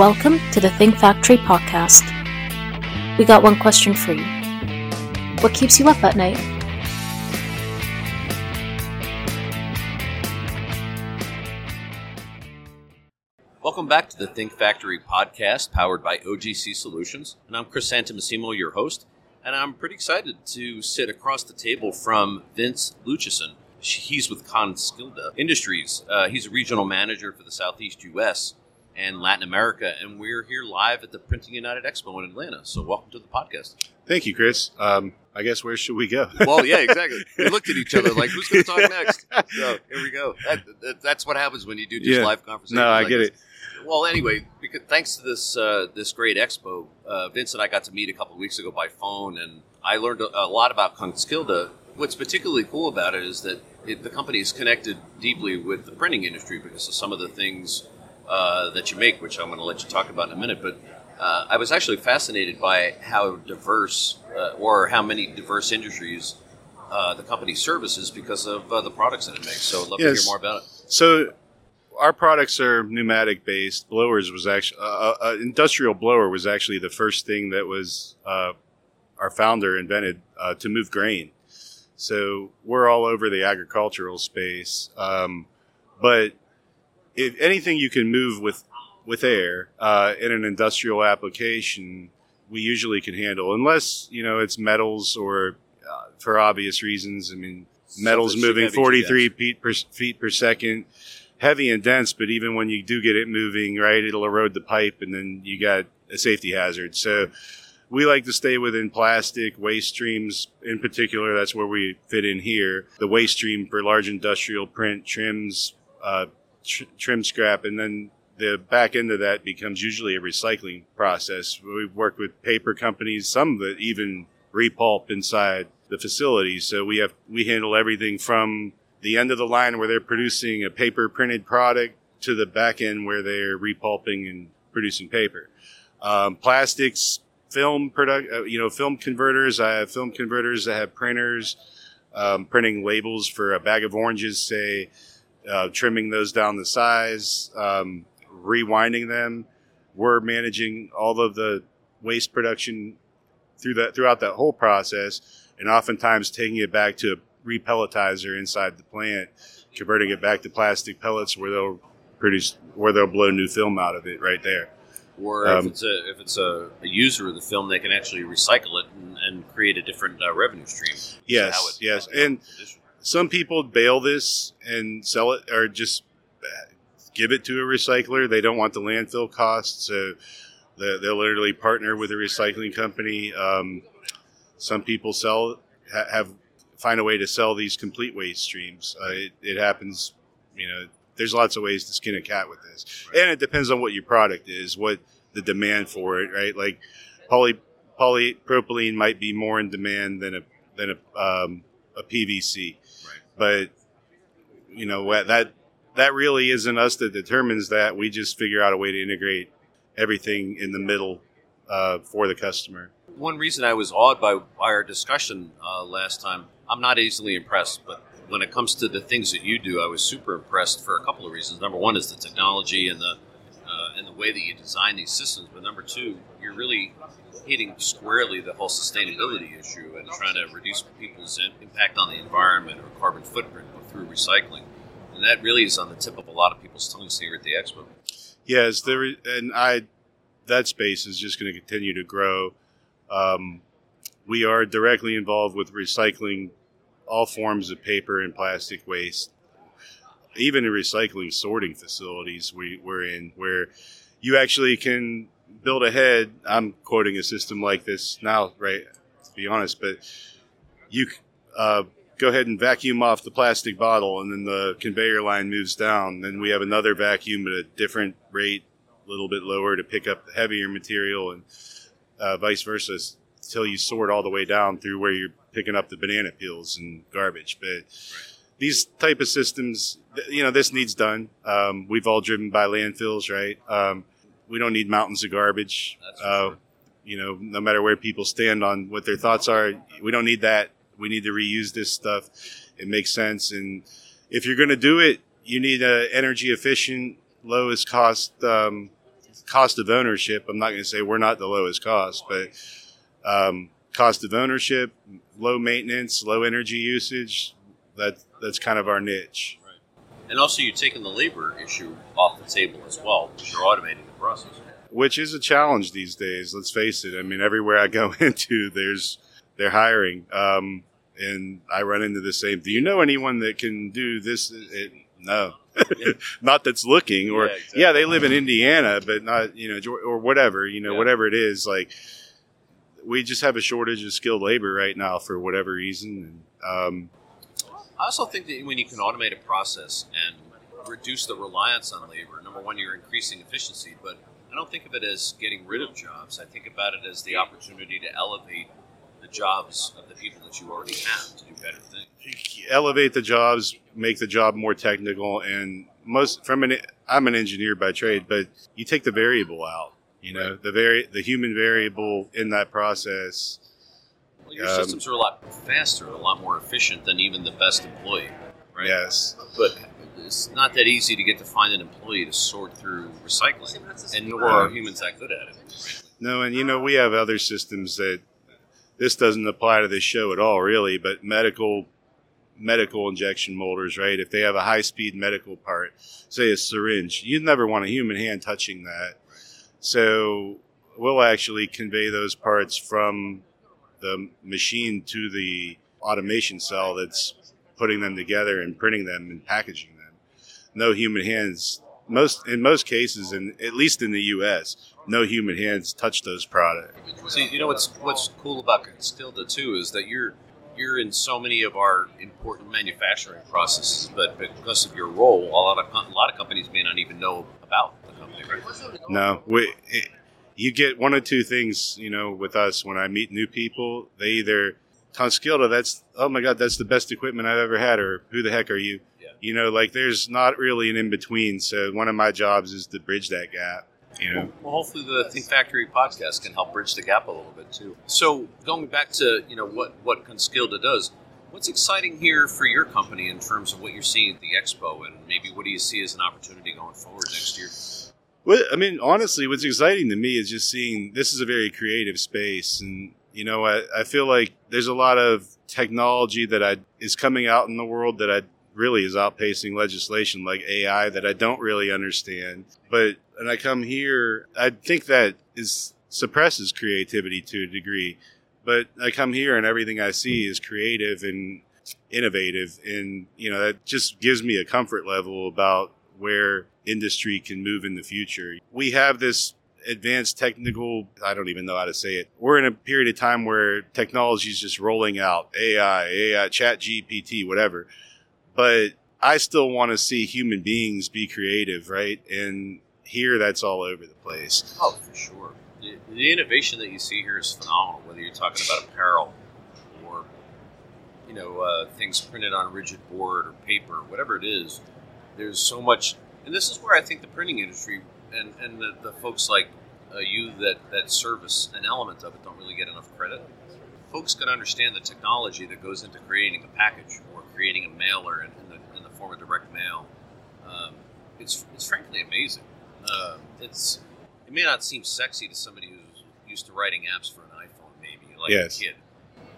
Welcome to the Think Factory podcast. We got one question for you. What keeps you up at night? Welcome back to the Think Factory podcast powered by OGC Solutions. And I'm Chris Santomassimo, your host. And I'm pretty excited to sit across the table from Vince Luchison. He's with Kongskilde Industries. Uh, he's a regional manager for the Southeast U.S. and Latin America. And we're here live at the Printing United Expo in Atlanta. So welcome to the podcast. Thank you, Chris. Um, I guess where should we go? well, yeah, exactly. We looked at each other like, who's going to talk next? So here we go. That, that, that's what happens when you do just Yeah. live conversations. No, I like get this. it. Well, anyway, because thanks to this uh, this great expo, uh, Vince and I got to meet a couple of weeks ago by phone, and I learned a, a lot about Kongskilde. What's particularly cool about it is that it, the company is connected deeply with the printing industry because of some of the things uh, that you make, which I'm going to let you talk about in a minute. But uh, I was actually fascinated by how diverse, uh, or how many diverse industries uh, the company services because of uh, the products that it makes. So I'd love to hear more about it. So, our products are pneumatic based. Blowers was actually uh, uh, industrial blower was actually the first thing that was uh, our founder invented uh, to move grain. So we're all over the agricultural space, um, but if anything you can move with with air uh, in an industrial application, we usually can handle, unless you know it's metals or uh, for obvious reasons. I mean, metals Something moving 43 feet per, feet per second, heavy and dense. But even when you do get it moving, right, it'll erode the pipe, and then you got a safety hazard. So we like to stay within plastic waste streams in particular. That's where we fit in here. The waste stream for large industrial print trims, uh, tr- trim scrap, and then the back end of that becomes usually a recycling process. We work with paper companies, some that even repulp inside the facility. So we have we handle everything from the end of the line where they're producing a paper printed product to the back end where they're repulping and producing paper. Um, plastics, film product, uh, you know, film converters. I have film converters. I have printers, um, printing labels for a bag of oranges, say, uh, trimming those down the size, um, rewinding them. We're managing all of the waste production through that throughout that whole process, and oftentimes taking it back to a repelletizer inside the plant, converting it back to plastic pellets where they'll produce where they'll blow new film out of it right there. Or if Um, it's a if it's a, a user of the film, they can actually recycle it and, and create a different uh, revenue stream. So Yes, how it- yes. And- Some people bail this and sell it or just uh, give it to a recycler. They don't want the landfill costs, so they- they'll literally partner with a recycling company. Um, some people sell have find a way to sell these complete waste streams. Uh, it, it happens, you know. There's lots of ways to skin a cat with this, and it depends on what your product is, what the demand for it, right? Like poly polypropylene might be more in demand than a than a um, a PVC, Right. But you know that that really isn't us that determines that. We just figure out a way to integrate everything in the middle uh, for the customer. One reason I was awed by our discussion uh, last time, I'm not easily impressed, but when it comes to the things that you do, I was super impressed for a couple of reasons. Number one is the technology and the uh, and the way that you design these systems, but number two, you're really hitting squarely the whole sustainability issue and trying to reduce people's impact on the environment or carbon footprint through recycling. And that really is on the tip of a lot of people's tongues here at the expo. Yes, there is, and I that space is just going to continue to grow. Um, we are directly involved with recycling all forms of paper and plastic waste, even in recycling sorting facilities. We, we're in where you actually can build ahead. I'm quoting a system like this now, right? To be honest, but you uh, go ahead and vacuum off the plastic bottle, and then the conveyor line moves down. Then we have another vacuum at a different rate, a little bit lower, to pick up the heavier material, and uh, vice versa, until you sort all the way down through where you're picking up the banana peels and garbage. But these type of systems, you know, this needs done. Um, we've all driven by landfills, right? Um, we don't need mountains of garbage. Uh, sure. you know, no matter where people stand on what their thoughts are, we don't need that. We need to reuse this stuff. It makes sense. And if you're going to do it, you need a energy efficient, lowest cost um, cost of ownership. I'm not going to say we're not the lowest cost, but um, cost of ownership, low maintenance, low energy usage. That that's kind of our niche. And also, you're taking the labor issue off the table as well because you're automating the process. Which is a challenge these days. Let's face it. I mean, everywhere I go into, there's they're hiring, um, and I run into the same. Do you know anyone that can do this? It, no, not that's looking. Or yeah, exactly. yeah, they live in Indiana, but not you know, or whatever you know, yeah. whatever it is. Like we just have a shortage of skilled labor right now for whatever reason. Um, I also think that when you can automate a process and reduce the reliance on labor, number one, you're increasing efficiency, but I don't think of it as getting rid of jobs. I think about it as the opportunity to elevate the jobs of the people that you already have to do better things. Elevate the jobs, make the job more technical, and most from an I'm an engineer by trade, but you take the variable out. You know, right. the very the human variable in that process. Well, your um, systems are a lot faster, a lot more efficient than even the best employee, right? Yes, but it's not that easy to get to find an employee to sort through recycling, and nor are humans that good at it. No, and you know we have other systems that this doesn't apply to this show at all, really. But medical medical injection molders, right? If they have a high speed medical part, say a syringe, you'd never want a human hand touching that. So we'll actually convey those parts from the machine to the automation cell that's putting them together and printing them and packaging them. No human hands. Most in most cases, and at least in the U.S., no human hands touch those products. See, you know what's what's cool about Kongskilde too is that you're you're in so many of our important manufacturing processes, but because of your role, a lot of a lot of companies may not even know about the company, right? no, we, it, you get one or two things, you know, with us when I meet new people. They either Kongskilde, that's oh my god, that's the best equipment I've ever had, or who the heck are you? Yeah. You know, like there's not really an in between. So one of my jobs is to bridge that gap. You know, well, hopefully the Think Factory podcast can help bridge the gap a little bit too. So going back to you know what what Kongskilde does, what's exciting here for your company in terms of what you're seeing at the expo, and maybe what do you see as an opportunity going forward next year? Well, I mean, honestly, what's exciting to me is just seeing this is a very creative space, and you know, I, I feel like there's a lot of technology that I is coming out in the world that I really is outpacing legislation like AI that I don't really understand. But when I come here, I think that is suppresses creativity to a degree. But I come here and everything I see is creative and innovative, and you know that just gives me a comfort level about where industry can move in the future. We have this advanced technical i don't even know how to say it we're in a period of time where technology is just rolling out ai ai chat gpt whatever but i still want to see human beings be creative right and here that's all over the place. Oh for sure. The, the innovation that you see here is phenomenal whether you're talking about apparel or you know uh, things printed on rigid board or paper whatever it is there's so much, and this is where I think the printing industry and, and the, the folks like uh, you that, that service an element of it don't really get enough credit. Folks can understand the technology that goes into creating a package creating a mailer in, in, the, in the form of direct mail. Um, it's, it's frankly amazing. Uh, it's it may not seem sexy to somebody who's used to writing apps for an iPhone, maybe like yes. a kid.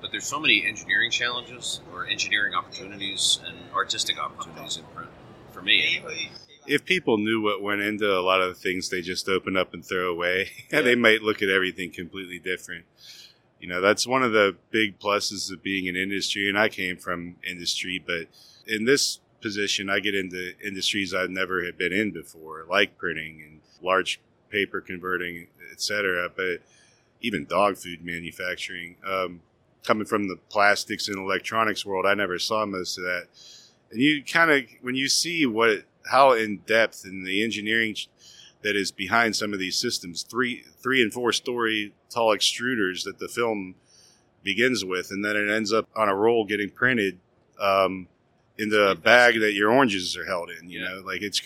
But there's so many engineering challenges or engineering opportunities and artistic opportunities in print for me. If people knew what went into a lot of the things they just open up and throw away, yeah. they might look at everything completely different. You know, that's one of the big pluses of being in industry, and I came from industry, but in this position, I get into industries I've never had been in before, like printing and large paper converting, etc. But even dog food manufacturing. Um, coming from the plastics and electronics world, I never saw most of that and you kind of when you see what how in depth and the engineering that is behind some of these systems three three and four story tall extruders that the film begins with and then it ends up on a roll getting printed um, in the bag that your oranges are held in you yeah. know like it's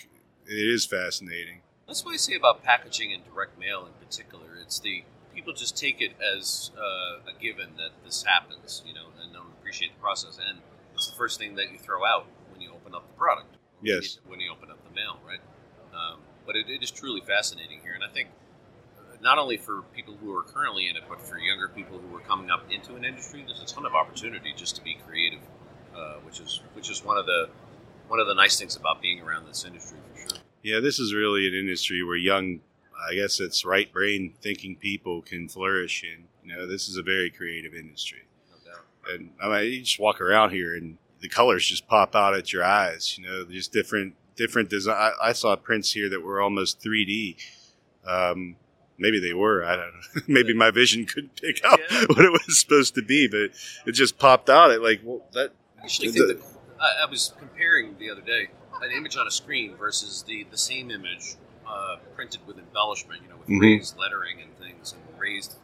it is fascinating that's what i say about packaging and direct mail in particular it's the people just take it as uh, a given that this happens you know and don't appreciate the process and it's the first thing that you throw out when you open up the product. Yes. When you open up the mail, right? Um, but it, it is truly fascinating here, and I think uh, not only for people who are currently in it, but for younger people who are coming up into an industry, there's a ton of opportunity just to be creative, uh, which is which is one of the one of the nice things about being around this industry for sure. Yeah, this is really an industry where young, I guess it's right brain thinking people can flourish in. You know, this is a very creative industry. No doubt. And I mean, you just walk around here and the colors just pop out at your eyes. You know, just different different design. I, I saw prints here that were almost 3D. Um, maybe they were. I don't know. maybe my vision couldn't pick out Yeah. what it was supposed to be, but it just popped out. It like well, that. I actually think that I, I was comparing the other day an image on a screen versus the the same image uh, printed with embellishment, you know, with Mhm. raised lettering and things and raised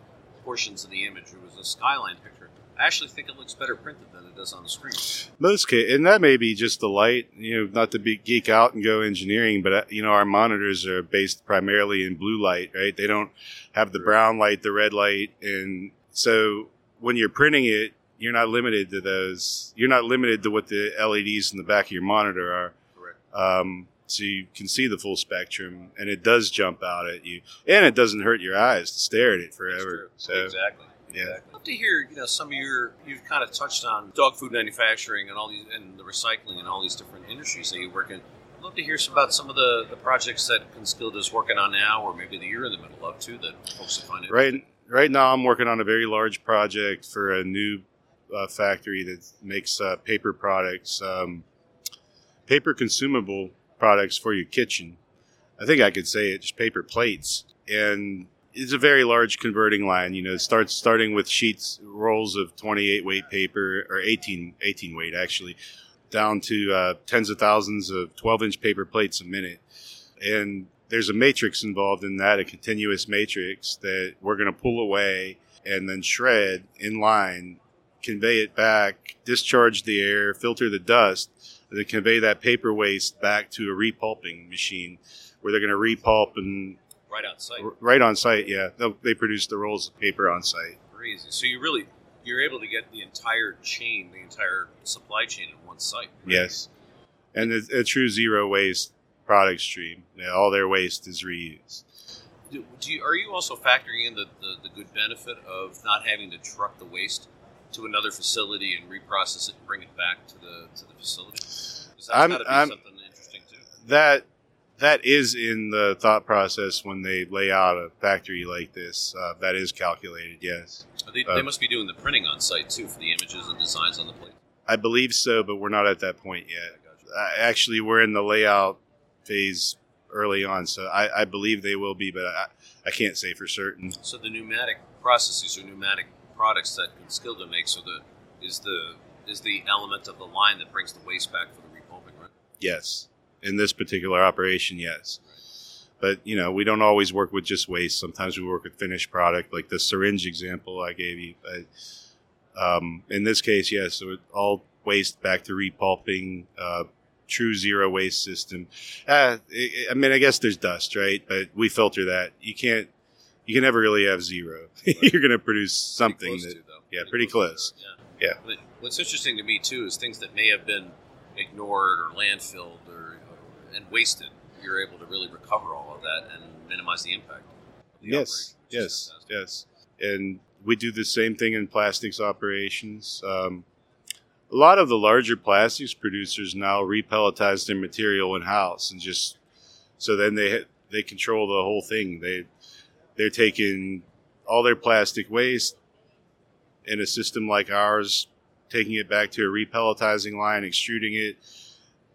portions of the image. It was a skyline picture. I actually think it looks better printed than it does on the screen. Most ca- and that may be just the light. You know, not to be geek out and go engineering, but uh, you know, our monitors are based primarily in blue light, right? They don't have the brown light, the red light, and so when you're printing it, you're not limited to those. You're not limited to what the LEDs in the back of your monitor are. Correct. Um, so you can see the full spectrum, and it does jump out at you, and it doesn't hurt your eyes to stare at it forever. So exactly. Yeah. I'd love to hear, you know, some of your you've kind of touched on dog food manufacturing and all these and the recycling and all these different industries that you work in. I'd love to hear some about some of the, the projects that Kongskilde is working on now, or maybe that you're in the middle of too, that folks will find right right now i'm working on a very large project for a new uh, factory that makes uh, paper products um, paper consumable products for your kitchen i think i could say it just paper plates and it's a very large converting line you know it starts starting with sheets rolls of 28 weight paper or 18 18 weight actually down to uh, tens of thousands of 12 inch paper plates a minute. And there's a matrix involved in that, a continuous matrix that we're going to pull away and then shred in line, convey it back, discharge the air, filter the dust, and then convey that paper waste back to a repulping machine where they're going to repulp and right outside. right on site. Yeah, They'll- they produce the rolls of paper on site. Crazy. So you really you're able to get the entire chain, the entire supply chain in one site. right? Yes, and a, a true zero waste product stream. Yeah, all their waste is reused. Do, do you, are you also factoring in the, the, the good benefit of not having to truck the waste to another facility and reprocess it and bring it back to the to the facility? that's I'm- got to be I'm- something interesting too. that that is in the thought process when they lay out a factory like this. Uh, that is calculated. Yes, They, Uh, they must be doing the printing on site too for the images and designs on the plate. I believe so, but we're not at that point yet. Uh, actually, we're in the layout phase early on, so I, I believe they will be, but I, I can't say for certain. So the pneumatic processes or pneumatic products that Skilda makes are the is the is the element of the line that brings the waste back for the repulping, right? Yes, in this particular operation, yes. But you know, we don't always work with just waste. Sometimes we work with finished product, like the syringe example I gave you. But um, in this case, yes, so all waste back to repulping. Uh, true zero waste system. Uh, I mean, I guess there's dust, right? But we filter that. You can't. You can never really have zero. You're going to produce something Pretty that to, yeah, pretty to close. that, Yeah. Yeah. What's interesting to me too is things that may have been ignored or landfilled or and wasted. You're able to really recover all of that and minimize the impact. The yes, operation, which is yes, yes. And we do the same thing in plastics operations. Um, a lot of the larger plastics producers now repelletize their material in house and just so then they they control the whole thing. They they're taking all their plastic waste in a system like ours, taking it back to a repelletizing line, extruding it.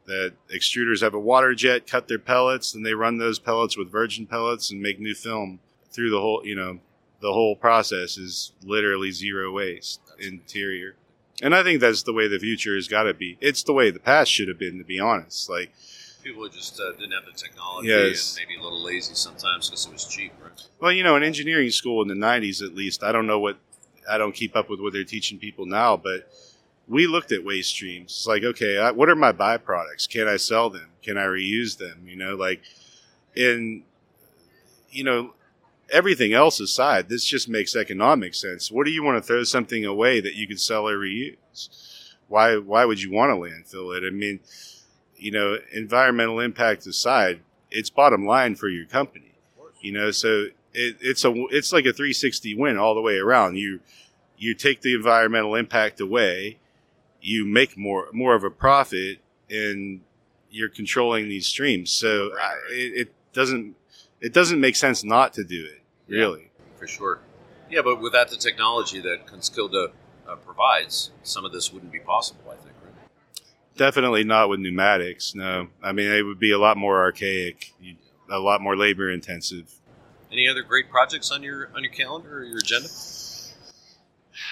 That extruders have a water jet, cut their pellets, and they run those pellets with virgin pellets and make new film through the whole. You know, the whole process is literally zero waste interior. And I think that's the way the future has got to be. It's the way the past should have been, to be honest. Like, People just uh, didn't have the technology Yes. and maybe a little lazy sometimes because it was cheap, right? Well, you know, in engineering school in the 90s, at least, I don't know what, I don't keep up with what they're teaching people now, but we looked at waste streams. It's like, okay, I, what are my byproducts? Can I sell them? Can I reuse them? You know, like, in, you know, everything else aside, this just makes economic sense. What do you want to throw something away that you could sell or reuse? Why, why would you want to landfill it? I mean, you know, environmental impact aside, it's bottom line for your company. You know, so it, it's a it's like a 360 win all the way around. You you take the environmental impact away, you make more more of a profit, and you're controlling these streams. So I, it, it doesn't it doesn't make sense not to do it. Really, yeah, for sure. Yeah, but without the technology that Kongskilde uh, provides, some of this wouldn't be possible. I think. Right? Definitely not with pneumatics. No, I mean it would be a lot more archaic, a lot more labor intensive. Any other great projects on your on your calendar or your agenda?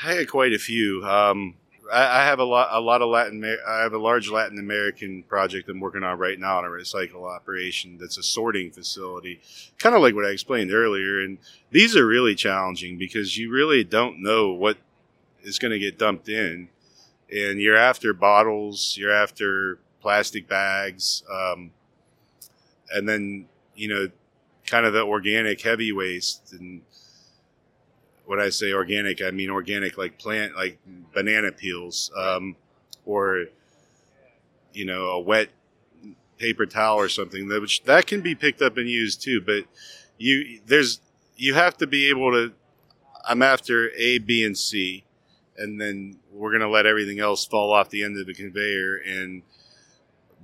I had quite a few. Um, I, have a lot, a lot of Latin. I have a large Latin American project I'm working on right now on a recycle operation. That's a sorting facility, kind of like what I explained earlier. And these are really challenging because you really don't know what is going to get dumped in, and you're after bottles, you're after plastic bags, um, and then you know, kind of the organic heavy waste and when I say organic, I mean organic like plant, like banana peels, um, or you know, a wet paper towel or something that which that can be picked up and used too. But you there's you have to be able to. I'm after A, B, and C, and then we're to let everything else fall off the end of the conveyor and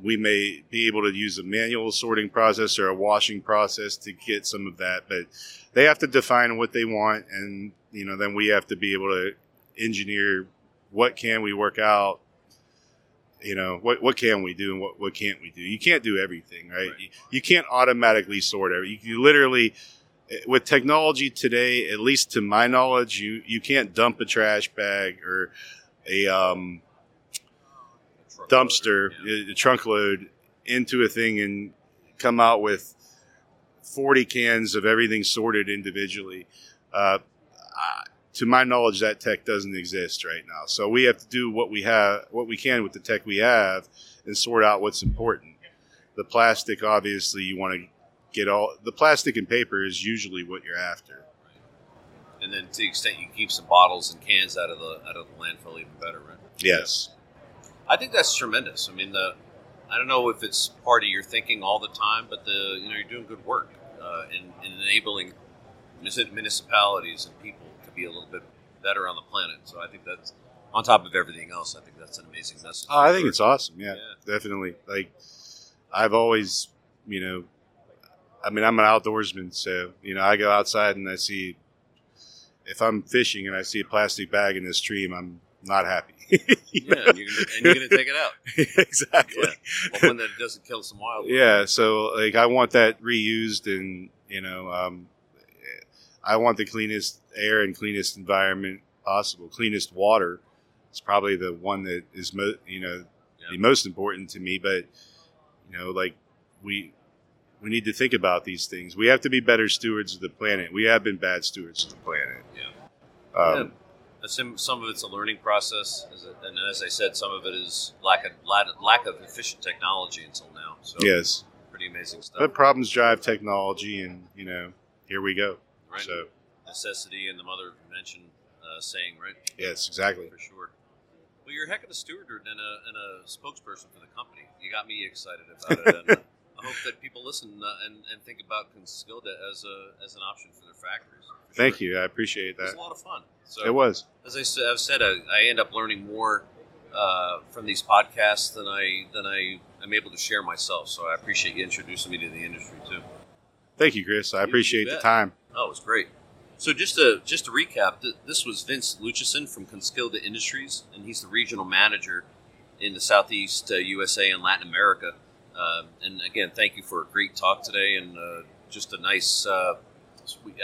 we may be able to use a manual sorting process or a washing process to get some of that, but they have to define what they want, and you know, then we have to be able to engineer what can we work out. You know what what can we do and what what can't we do? You can't do everything, right? right. You, you, can't automatically sort everything. You, you literally with technology today, at least to my knowledge, you you can't dump a trash bag or a um, dumpster, yeah. a trunk load into a thing and come out with 40 cans of everything sorted individually. Uh, to my knowledge, that tech doesn't exist right now. So we have to do what we have, what we can with the tech we have, and sort out what's important. The plastic, obviously, you want to get all the plastic and paper is usually what you're after. And then, to the extent you keep some bottles and cans out of the out of the landfill, even better, right? Yes. I think that's tremendous. I mean, the I don't know if it's part of your thinking all the time, but the you know you're doing good work uh, in, in enabling municipalities and people to be a little bit better on the planet. So I think that's on top of everything else. I think that's an amazing message. Oh, I think it's awesome. Yeah, yeah, definitely. Like I've always, you know, I mean, I'm an outdoorsman, so you know, I go outside and I see if I'm fishing and I see a plastic bag in this stream, I'm not happy. yeah, and you're, gonna, and you're, gonna, take it out. exactly. Yeah. Well, when that doesn't kill some wildlife. Yeah. So like, I want that reused, and you know, um, I want the cleanest air and cleanest environment possible, cleanest water. It's probably the one that is mo- you know yeah. the most important to me. But you know, like we we need to think about these things. We have to be better stewards of the planet. We have been bad stewards of the planet. Yeah. Um, some some of it's a learning process, and as I said, some of it is lack of lack of efficient technology until now. So yes, pretty amazing stuff. But problems drive technology, and you know, here we go. Right. So necessity and the mother of invention uh, saying, right? Yes, exactly. For sure. Well, you're a heck of a steward and a, and a spokesperson for the company. You got me excited about it. Hope that people listen uh, and, and think about Kongskilde as a as an option for their factories. For Thank sure. you. I appreciate that. It was a lot of fun. So, it was. As I, have said, I, I, end up learning more uh, from these podcasts than I than I am able to share myself. So I appreciate you introducing me to the industry too. Thank you, Chris. I you, appreciate you the time. Oh, it was great. So just to just to recap, this was Vince Luchison from Conskilda Industries, and he's the regional manager in the Southeast uh, USA and Latin America. Uh, and again, thank you for a great talk today, and uh, just a nice uh,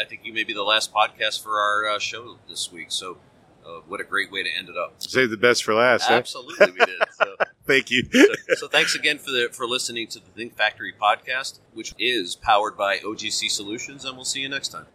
I think you may be the last podcast for our uh, show this week. So, uh, what a great way to end it up. Save the best for last. Absolutely, we did. So, Thank you. so, so, thanks again for the for listening to the Think Factory podcast, which is powered by OGC Solutions, and we'll see you next time.